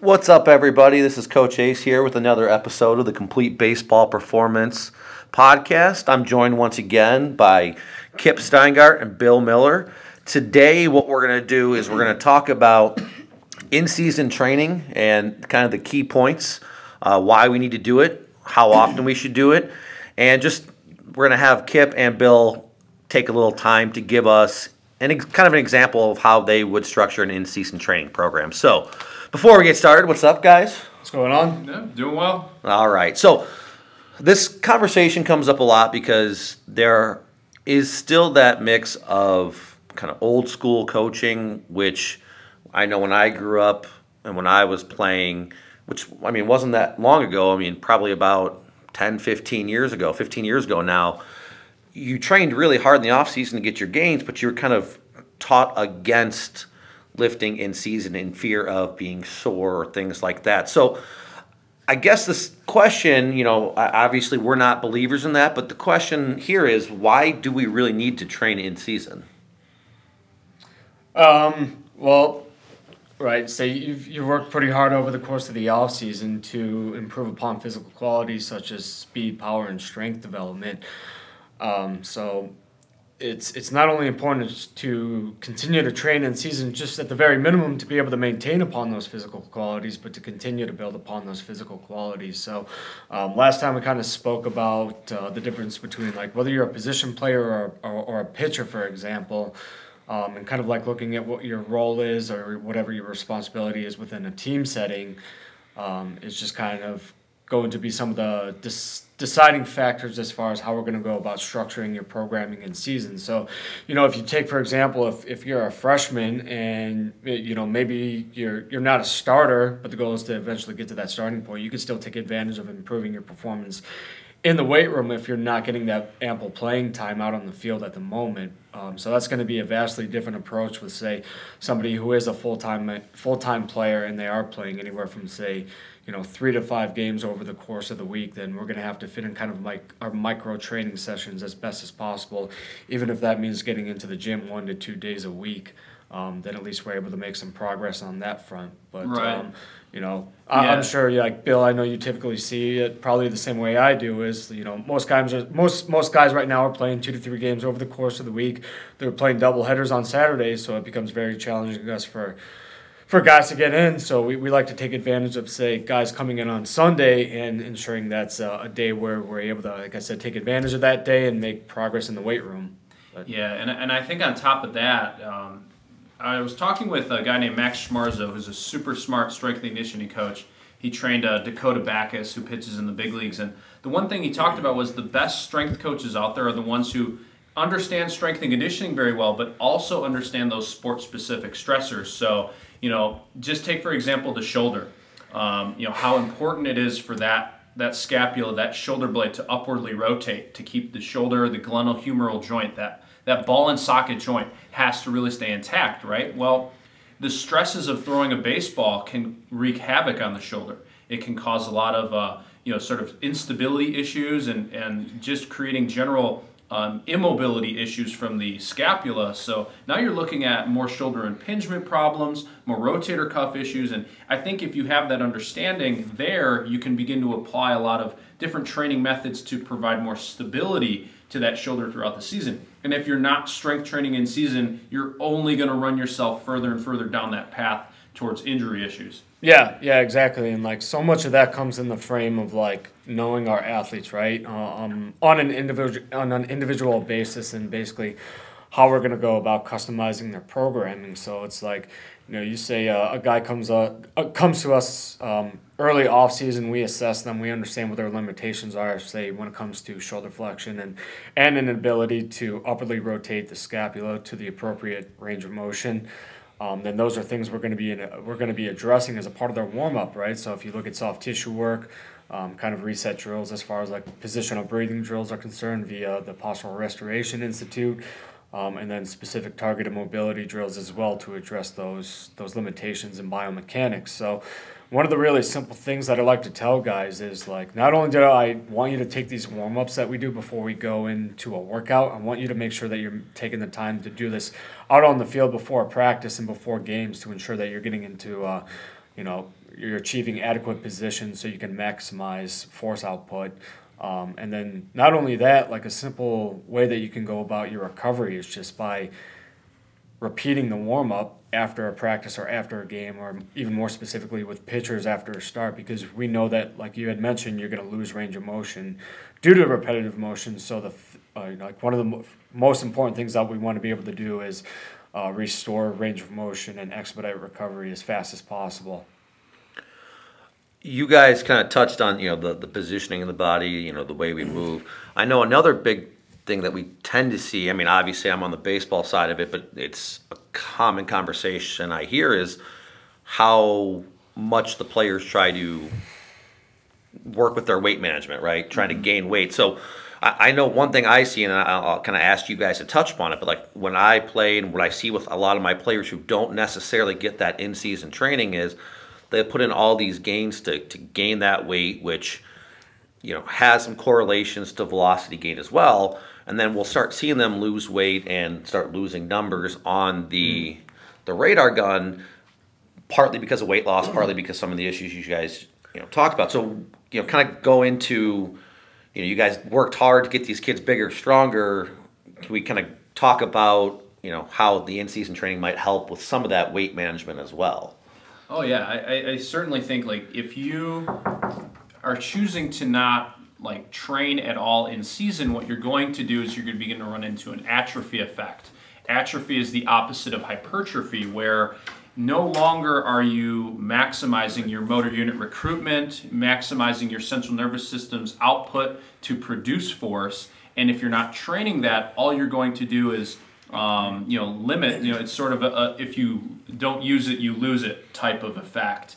What's up, everybody? This is Coach Ace here with another episode of the Complete Baseball Performance Podcast. I'm joined once again by Kip Steingart and Bill Miller. Today, what we're going to do is we're going to talk about in season training and kind of the key points, uh, why we need to do it, how often we should do it, and just we're going to have Kip and Bill take a little time to give us an ex- kind of an example of how they would structure an in season training program. So, before we get started, what's up, guys? What's going on? Yeah, doing well. All right. So this conversation comes up a lot because there is still that mix of kind of old school coaching, which I know when I grew up and when I was playing, which I mean wasn't that long ago. I mean probably about 10, 15 years ago, 15 years ago now. You trained really hard in the off season to get your gains, but you were kind of taught against lifting in season in fear of being sore or things like that. So I guess this question, you know, obviously we're not believers in that, but the question here is why do we really need to train in season? Um, well, right. So you've, you've worked pretty hard over the course of the off season to improve upon physical qualities such as speed, power, and strength development. Um, so it's it's not only important to continue to train in season, just at the very minimum to be able to maintain upon those physical qualities, but to continue to build upon those physical qualities. So, um, last time we kind of spoke about uh, the difference between like whether you're a position player or, or, or a pitcher, for example. Um, and kind of like looking at what your role is or whatever your responsibility is within a team setting um, just kind of going to be some of the dis- deciding factors as far as how we're going to go about structuring your programming in season. So, you know, if you take for example, if, if you're a freshman and you know maybe you're you're not a starter, but the goal is to eventually get to that starting point, you can still take advantage of improving your performance in the weight room if you're not getting that ample playing time out on the field at the moment. Um, so that's going to be a vastly different approach with say somebody who is a full time full time player and they are playing anywhere from say you know three to five games over the course of the week, then we're going to have to fit in kind of like our micro training sessions as best as possible, even if that means getting into the gym one to two days a week. Um, then at least we're able to make some progress on that front. But right. um, you know, I, yeah. I'm sure, like Bill, I know you typically see it probably the same way I do. Is you know, most guys are most most guys right now are playing two to three games over the course of the week. They're playing double headers on Saturdays, so it becomes very challenging us for for guys to get in. So we, we like to take advantage of, say, guys coming in on Sunday and ensuring that's a, a, day where we're able to, like I said, take advantage of that day and make progress in the weight room. But, yeah, and, and I think on top of that, um, I was talking with a guy named Max Schmarzo, who's a super smart strength and conditioning coach. He trained uh, Dakota Bacus, who pitches in the big leagues. And the one thing he talked about was the best strength coaches out there are the ones who understand strength and conditioning very well, but also understand those sport specific stressors. So you know, just take for example the shoulder. Um, you know how important it is for that that scapula, that shoulder blade to upwardly rotate to keep the shoulder, the glenohumeral joint, that that ball and socket joint has to really stay intact, right? Well, the stresses of throwing a baseball can wreak havoc on the shoulder. It can cause a lot of uh, you know sort of instability issues and and just creating general um, immobility issues from the scapula. So now you're looking at more shoulder impingement problems, more rotator cuff issues, and I think if you have that understanding there, you can begin to apply a lot of different training methods to provide more stability to that shoulder throughout the season. And if you're not strength training in season, you're only going to run yourself further and further down that path towards injury issues. Yeah, yeah, exactly. And like so much of that comes in the frame of like knowing our athletes, right? Uh, um, on an individual on an individual basis, and basically how we're gonna go about customizing their programming. So it's like, you know, you say uh, a guy comes uh, uh, comes to us um, early off season, we assess them, we understand what their limitations are. Say when it comes to shoulder flexion and and an ability to upwardly rotate the scapula to the appropriate range of motion um, then those are things we're going to be in we're going to be addressing as a part of their warm up, right? So if you look at soft tissue work, um, kind of reset drills as far as like positional breathing drills are concerned via the Postural Restoration Institute, um, and then specific targeted mobility drills as well to address those those limitations in biomechanics. So one of the really simple things that I like to tell guys is like, not only do I want you to take these warm ups that we do before we go into a workout, I want you to make sure that you're taking the time to do this out on the field before practice and before games to ensure that you're getting into, uh, you know, you're achieving adequate position so you can maximize force output. Um, and then not only that, like a simple way that you can go about your recovery is just by repeating the warm up after a practice or after a game, or even more specifically with pitchers after a start, because we know that, like you had mentioned, you're going to lose range of motion due to repetitive motion. So the uh, like one of the mo- most important things that we want to be able to do is uh, restore range of motion and expedite recovery as fast as possible. You guys kind of touched on you know the, the positioning of the body, you know the way we move. I know another big thing that we tend to see. I mean, obviously I'm on the baseball side of it, but it's a common conversation I hear is how much the players try to work with their weight management, right? Trying to mm-hmm. gain weight. So I, I know one thing I see, and I'll, I'll kind of ask you guys to touch upon it, but like when I play and what I see with a lot of my players who don't necessarily get that in season training is they put in all these gains to, to gain that weight, which you know has some correlations to velocity gain as well. And then we'll start seeing them lose weight and start losing numbers on the the radar gun, partly because of weight loss, partly because some of the issues you guys you know talked about. So you know, kind of go into you know, you guys worked hard to get these kids bigger, stronger. Can we kind of talk about you know how the in-season training might help with some of that weight management as well? Oh yeah, I, I certainly think like if you are choosing to not like train at all in season, what you're going to do is you're going to begin to run into an atrophy effect. Atrophy is the opposite of hypertrophy, where no longer are you maximizing your motor unit recruitment, maximizing your central nervous system's output to produce force. And if you're not training that, all you're going to do is, um, you know, limit. You know, it's sort of a, a, if you don't use it, you lose it type of effect.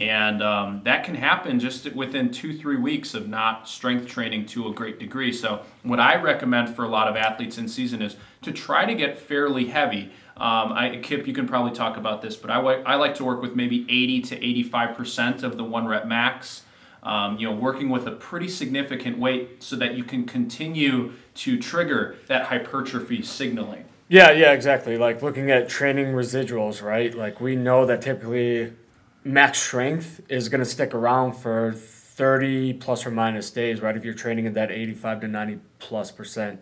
And um, that can happen just within two, three weeks of not strength training to a great degree. So, what I recommend for a lot of athletes in season is to try to get fairly heavy. Um, I, Kip, you can probably talk about this, but I, I like to work with maybe 80 to 85% of the one rep max. Um, you know, working with a pretty significant weight so that you can continue to trigger that hypertrophy signaling. Yeah, yeah, exactly. Like looking at training residuals, right? Like we know that typically max strength is going to stick around for 30 plus or minus days, right? If you're training at that 85 to 90 plus percent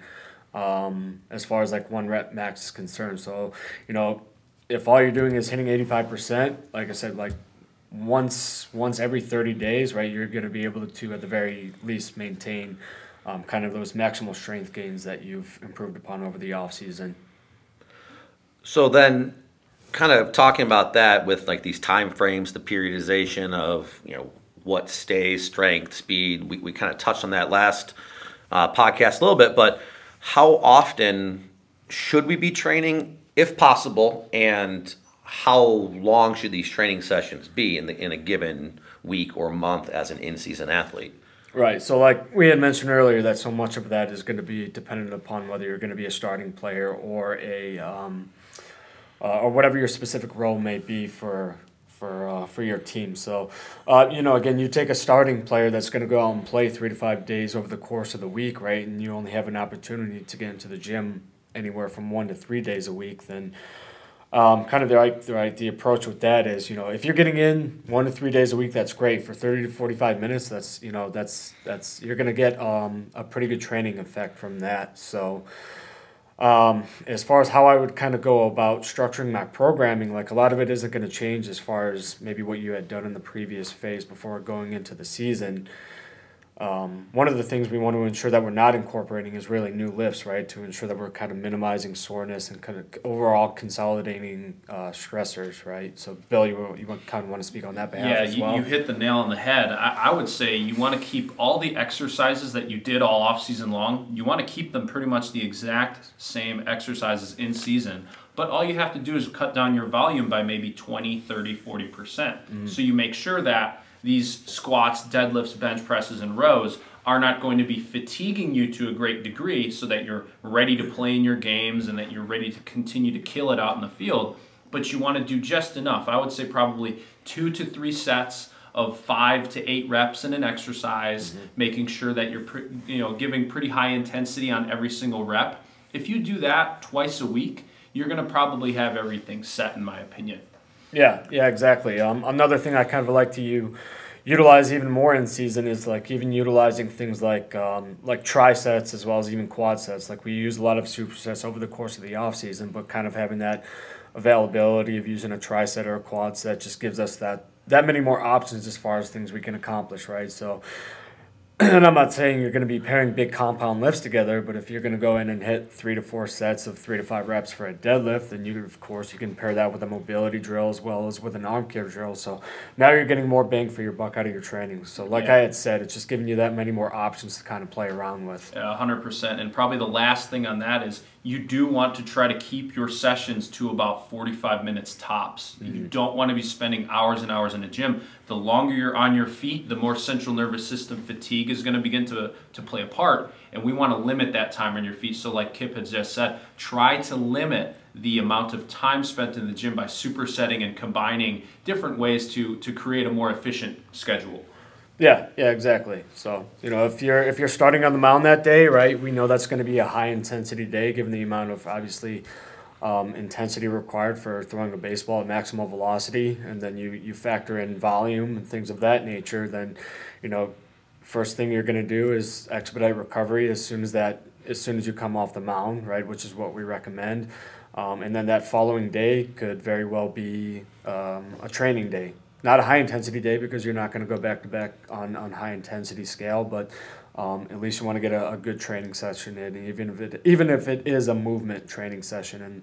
um, as far as like one rep max is concerned. So, you know, if all you're doing is hitting 85%, like I said, like once once every 30 days, right, you're going to be able to, at the very least, maintain um, kind of those maximal strength gains that you've improved upon over the off season. So then, kind of talking about that with like these time frames, the periodization of you know what stays, strength, speed. We we kind of touched on that last uh, podcast a little bit, but how often should we be training, if possible, and how long should these training sessions be in the in a given week or month as an in-season athlete? Right. So, like we had mentioned earlier, that so much of that is going to be dependent upon whether you're going to be a starting player or a um, uh, or whatever your specific role may be for for uh, for your team. So, uh, you know, again, you take a starting player that's going to go out and play three to five days over the course of the week, right? And you only have an opportunity to get into the gym anywhere from one to three days a week. Then, um, kind of the right, the right the approach with that is, you know, if you're getting in one to three days a week, that's great. For thirty to forty five minutes, that's you know, that's that's you're going to get um, a pretty good training effect from that. So. Um, as far as how I would kind of go about structuring my programming, like a lot of it isn't going to change as far as maybe what you had done in the previous phase before going into the season. Um, one of the things we want to ensure that we're not incorporating is really new lifts, right? To ensure that we're kind of minimizing soreness and kind of overall consolidating uh, stressors, right? So, Bill, you, you kind of want to speak on that behalf yeah, as well? you, you hit the nail on the head. I, I would say you want to keep all the exercises that you did all off season long, you want to keep them pretty much the exact same exercises in season. But all you have to do is cut down your volume by maybe 20, 30, 40%. Mm-hmm. So you make sure that these squats, deadlifts, bench presses, and rows are not going to be fatiguing you to a great degree so that you're ready to play in your games and that you're ready to continue to kill it out in the field. But you want to do just enough. I would say probably two to three sets of five to eight reps in an exercise, mm-hmm. making sure that you're you know giving pretty high intensity on every single rep. If you do that twice a week, you're going to probably have everything set, in my opinion. Yeah, yeah, exactly. Um, another thing I kind of like to you utilize even more in season is like even utilizing things like um, like trisets as well as even quad sets. Like we use a lot of supersets over the course of the off season, but kind of having that availability of using a triset or a quad set just gives us that that many more options as far as things we can accomplish, right? So and I'm not saying you're going to be pairing big compound lifts together, but if you're going to go in and hit three to four sets of three to five reps for a deadlift, then you, of course, you can pair that with a mobility drill as well as with an arm care drill. So now you're getting more bang for your buck out of your training. So, like Yeah. I had said, it's just giving you that many more options to kind of play around with. A hundred percent. And probably the last thing on that is you do want to try to keep your sessions to about 45 minutes tops. You mm-hmm. don't want to be spending hours and hours in a gym. The longer you're on your feet, the more central nervous system fatigue is going to begin to, to play a part. And we want to limit that time on your feet. So, like Kip had just said, try to limit the amount of time spent in the gym by supersetting and combining different ways to, to create a more efficient schedule. Yeah, yeah, exactly. So you know, if you're if you're starting on the mound that day, right, we know that's going to be a high intensity day, given the amount of obviously um, intensity required for throwing a baseball at maximal velocity, and then you you factor in volume and things of that nature. Then, you know, first thing you're going to do is expedite recovery as soon as that as soon as you come off the mound, right, which is what we recommend. Um, and then that following day could very well be um, a training day, not a high intensity day because you're not going to go back to back on on high intensity scale, but um, at least you want to get a, a good training session in, even if it even if it is a movement training session. And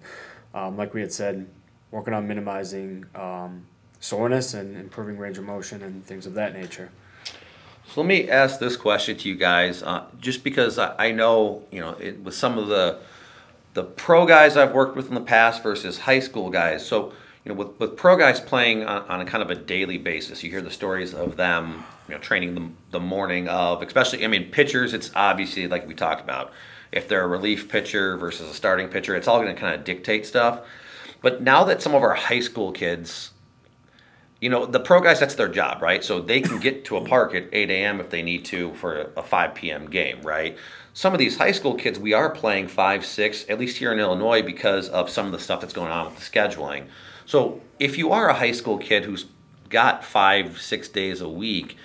um, like we had said, working on minimizing um, soreness and improving range of motion and things of that nature. So let me ask this question to you guys, uh, just because I, I know, you know, it, with some of the the pro guys I've worked with in the past versus high school guys. So, you know, with, with pro guys playing on, on a kind of a daily basis, you hear the stories of them, you know, training the, the morning of, especially, I mean, pitchers, it's obviously like we talked about. If they're a relief pitcher versus a starting pitcher, it's all going to kind of dictate stuff. But now that some of our high school kids, you know, the pro guys, that's their job, right? So they can get to a mm-hmm. park at 8 a.m. if they need to for a 5 p.m. game, right? Some of these high school kids, we are playing 5, 6, at least here in Illinois, because of some of the stuff that's going on with the scheduling. So if you are a high school kid who's got five, six days a week,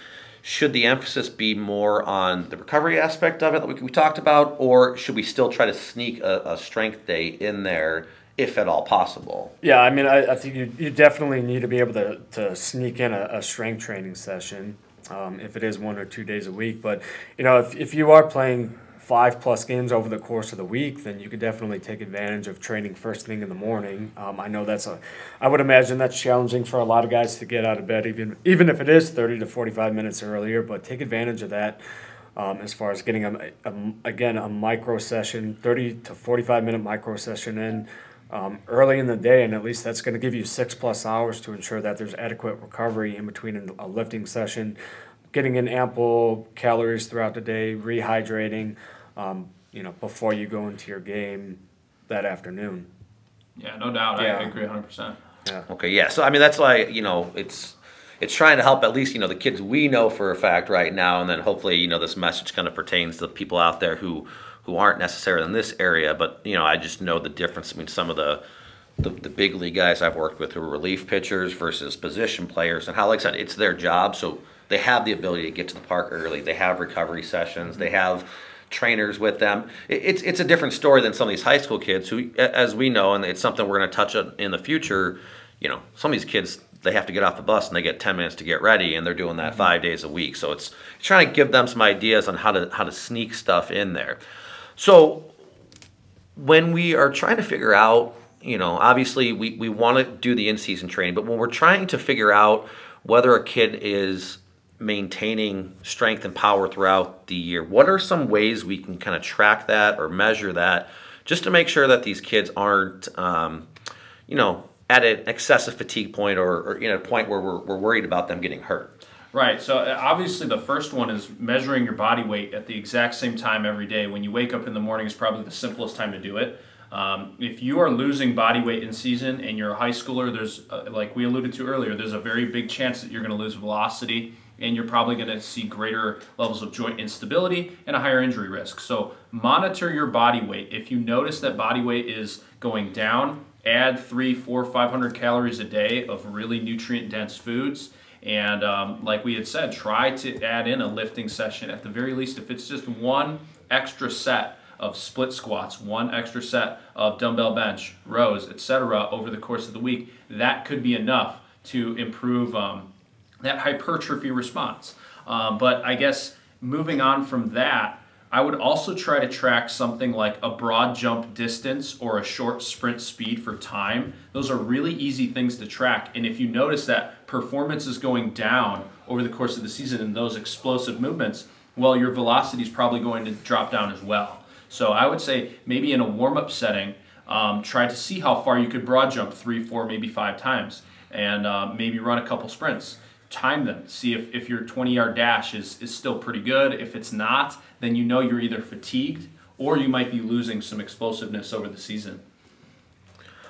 should the emphasis be more on the recovery aspect of it that we, we talked about, or should we still try to sneak a, a strength day in there if at all possible? Yeah, I mean, I, I think you, you definitely need to be able to, to sneak in a, a strength training session um, if it is one or two days a week. But, you know, if, if you are playing five plus games over the course of the week, then you could definitely take advantage of training first thing in the morning. Um, I know that's a, I would imagine that's challenging for a lot of guys to get out of bed, even even if it is 30 to 45 minutes earlier, but take advantage of that. Um, as far as getting a, a, again a micro session, 30 to 45 minute micro session in um, early in the day, and at least that's going to give you six plus hours to ensure that there's adequate recovery in between a lifting session, getting in ample calories throughout the day, rehydrating, um, you know, before you go into your game that afternoon. Yeah, no doubt. Yeah. I agree 100%. Yeah. Okay, yeah. So I mean, that's why you know it's it's trying to help at least you know the kids we know for a fact right now, and then hopefully you know this message kind of pertains to people out there who who aren't necessarily in this area, but you know I just know the difference between some of the the, the big league guys I've worked with who are relief pitchers versus position players, and how like I said, it's their job, so they have the ability to get to the park early. They have recovery sessions. They have trainers with them. It- It's it's a different story than some of these high school kids who, as we know, and it's something we're going to touch on in the future. You know, some of these kids they have to get off the bus and they get ten minutes to get ready, and they're doing that mm-hmm. five days a week. So it's trying to give them some ideas on how to how to sneak stuff in there. So when we are trying to figure out, you know, obviously we, we want to do the in season training, but when we're trying to figure out whether a kid is maintaining strength and power throughout the year, what are some ways we can kind of track that or measure that just to make sure that these kids aren't, um, you know, at an excessive fatigue point or, or you know, a point where we're, we're worried about them getting hurt? Right. So uh, obviously, the first one is measuring your body weight at the exact same time every day. When you wake up in the morning is probably the simplest time to do it. Um, if you are losing body weight in season and you're a high schooler, there's uh, like we alluded to earlier, there's a very big chance that you're going to lose velocity and you're probably going to see greater levels of joint instability and a higher injury risk. So monitor your body weight. If you notice that body weight is going down, add three, four, five hundred calories a day of really nutrient dense foods. And um, like we had said, try to add in a lifting session at the very least. If it's just one extra set of split squats, one extra set of dumbbell bench, rows, etc., over the course of the week, that could be enough to improve um, that hypertrophy response. Um, but I guess moving on from that, I would also try to track something like a broad jump distance or a short sprint speed for time. Those are really easy things to track. And if you notice that performance is going down over the course of the season in those explosive movements, well, your velocity is probably going to drop down as well. So I would say maybe in a warm up setting, um, try to see how far you could broad jump three, four, maybe five times, and uh, maybe run a couple sprints time them. See if, if your 20 yard dash is, is still pretty good. If it's not, then you know you're either fatigued or you might be losing some explosiveness over the season.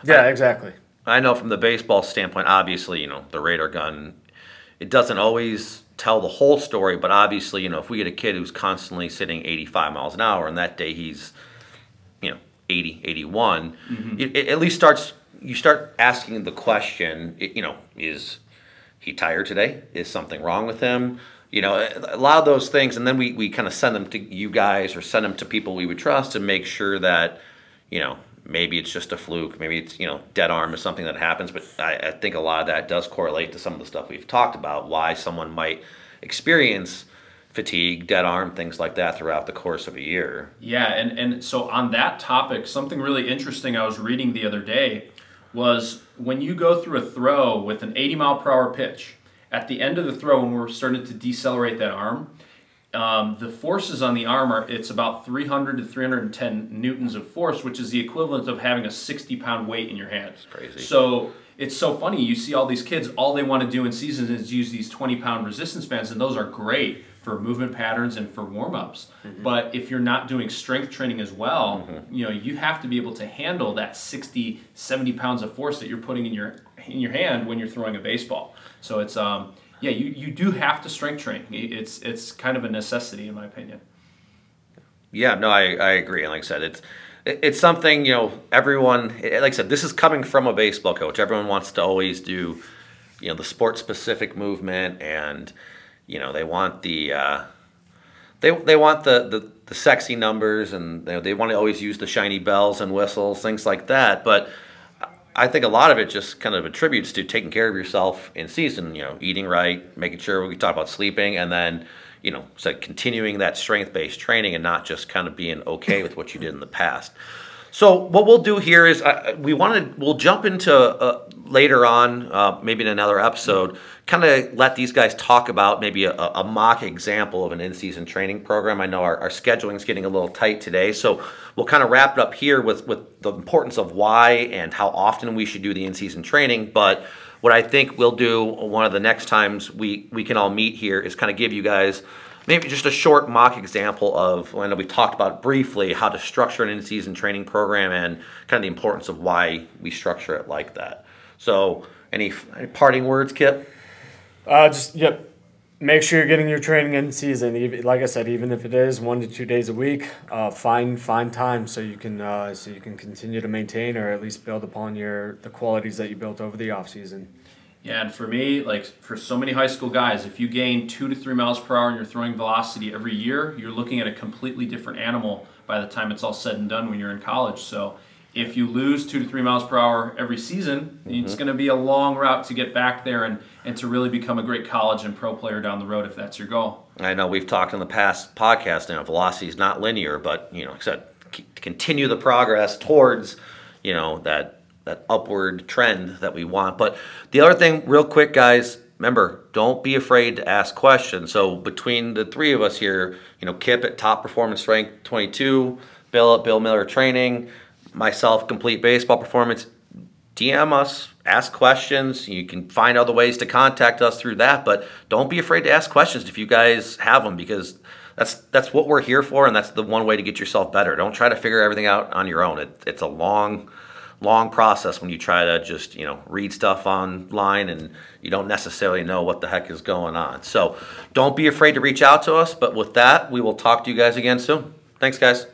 Yeah, exactly. I know from the baseball standpoint, obviously, you know, the radar gun, it doesn't always tell the whole story, but obviously, you know, if we get a kid who's constantly sitting 85 miles an hour and that day he's, you know, 80, 81, mm-hmm. it, it, at least starts, you start asking the question, you know, is he tired today? Is something wrong with him? You know, a lot of those things, and then we, we kind of send them to you guys or send them to people we would trust to make sure that, you know, maybe it's just a fluke, maybe it's, you know, dead arm or something that happens. But I, I think a lot of that does correlate to some of the stuff we've talked about, why someone might experience fatigue, dead arm, things like that throughout the course of a year. Yeah, and, and so on that topic, something really interesting I was reading the other day was when you go through a throw with an 80 mile per hour pitch, at the end of the throw, when we're starting to decelerate that arm, um, the forces on the armor, it's about 300 to 310 newtons of force, which is the equivalent of having a 60 pound weight in your hand. Crazy. So it's so funny. You see all these kids, all they want to do in season is use these 20 pound resistance bands, and those are great for movement patterns and for warm ups. Mm-hmm. But if you're not doing strength training as well, mm-hmm. you know, you have to be able to handle that 60, 70 pounds of force that you're putting in your in your hand when you're throwing a baseball. So it's um yeah, you, you do have to strength train. It's it's kind of a necessity in my opinion. Yeah, no, I, I agree. And like I said, it's it's something you know everyone like I said this is coming from a baseball coach. Everyone wants to always do you know the sport specific movement and you know they want the uh, they they want the, the the sexy numbers and you know, they want to always use the shiny bells and whistles things like that but I think a lot of it just kind of attributes to taking care of yourself in season you know eating right making sure we talk about sleeping and then you know so continuing that strength based training and not just kind of being okay with what you did in the past so what we'll do here is uh, we wanted we'll jump into uh, later on, uh, maybe in another episode, kind of let these guys talk about maybe a, a, mock example of an in-season training program. I know our, our scheduling is getting a little tight today, so we'll kind of wrap it up here with with the importance of why and how often we should do the in-season training. But what I think we'll do one of the next times we we can all meet here is kind of give you guys maybe just a short mock example of I know we talked about briefly how to structure an in-season training program and kind of the importance of why we structure it like that. So, any, any parting words, Kip? Uh, just yep. Make sure you're getting your training in season. Like I said, even if it is one to two days a week, uh, find find time so you can uh, so you can continue to maintain or at least build upon your the qualities that you built over the off season. Yeah, and for me, like for so many high school guys, if you gain two to three miles per hour in your throwing velocity every year, you're looking at a completely different animal by the time it's all said and done when you're in college. So if you lose two to three miles per hour every season, mm-hmm. it's going to be a long route to get back there and, and to really become a great college and pro player down the road if that's your goal. I know we've talked in the past podcast, you know, velocity is not linear, but, you know, like I said, continue the progress towards, you know, that that upward trend that we want. But the other thing, real quick, guys, remember, don't be afraid to ask questions. So between the three of us here, you know, Kip at Top Performance Strength 22, Bill at Bill Miller Training, myself, Complete Baseball Performance, DM us, ask questions. You can find other ways to contact us through that, but don't be afraid to ask questions if you guys have them because that's that's what we're here for, and that's the one way to get yourself better. Don't try to figure everything out on your own. It, it's a long long process when you try to just you know read stuff online and you don't necessarily know what the heck is going on. So don't be afraid to reach out to us but with that we will talk to you guys again soon. Thanks guys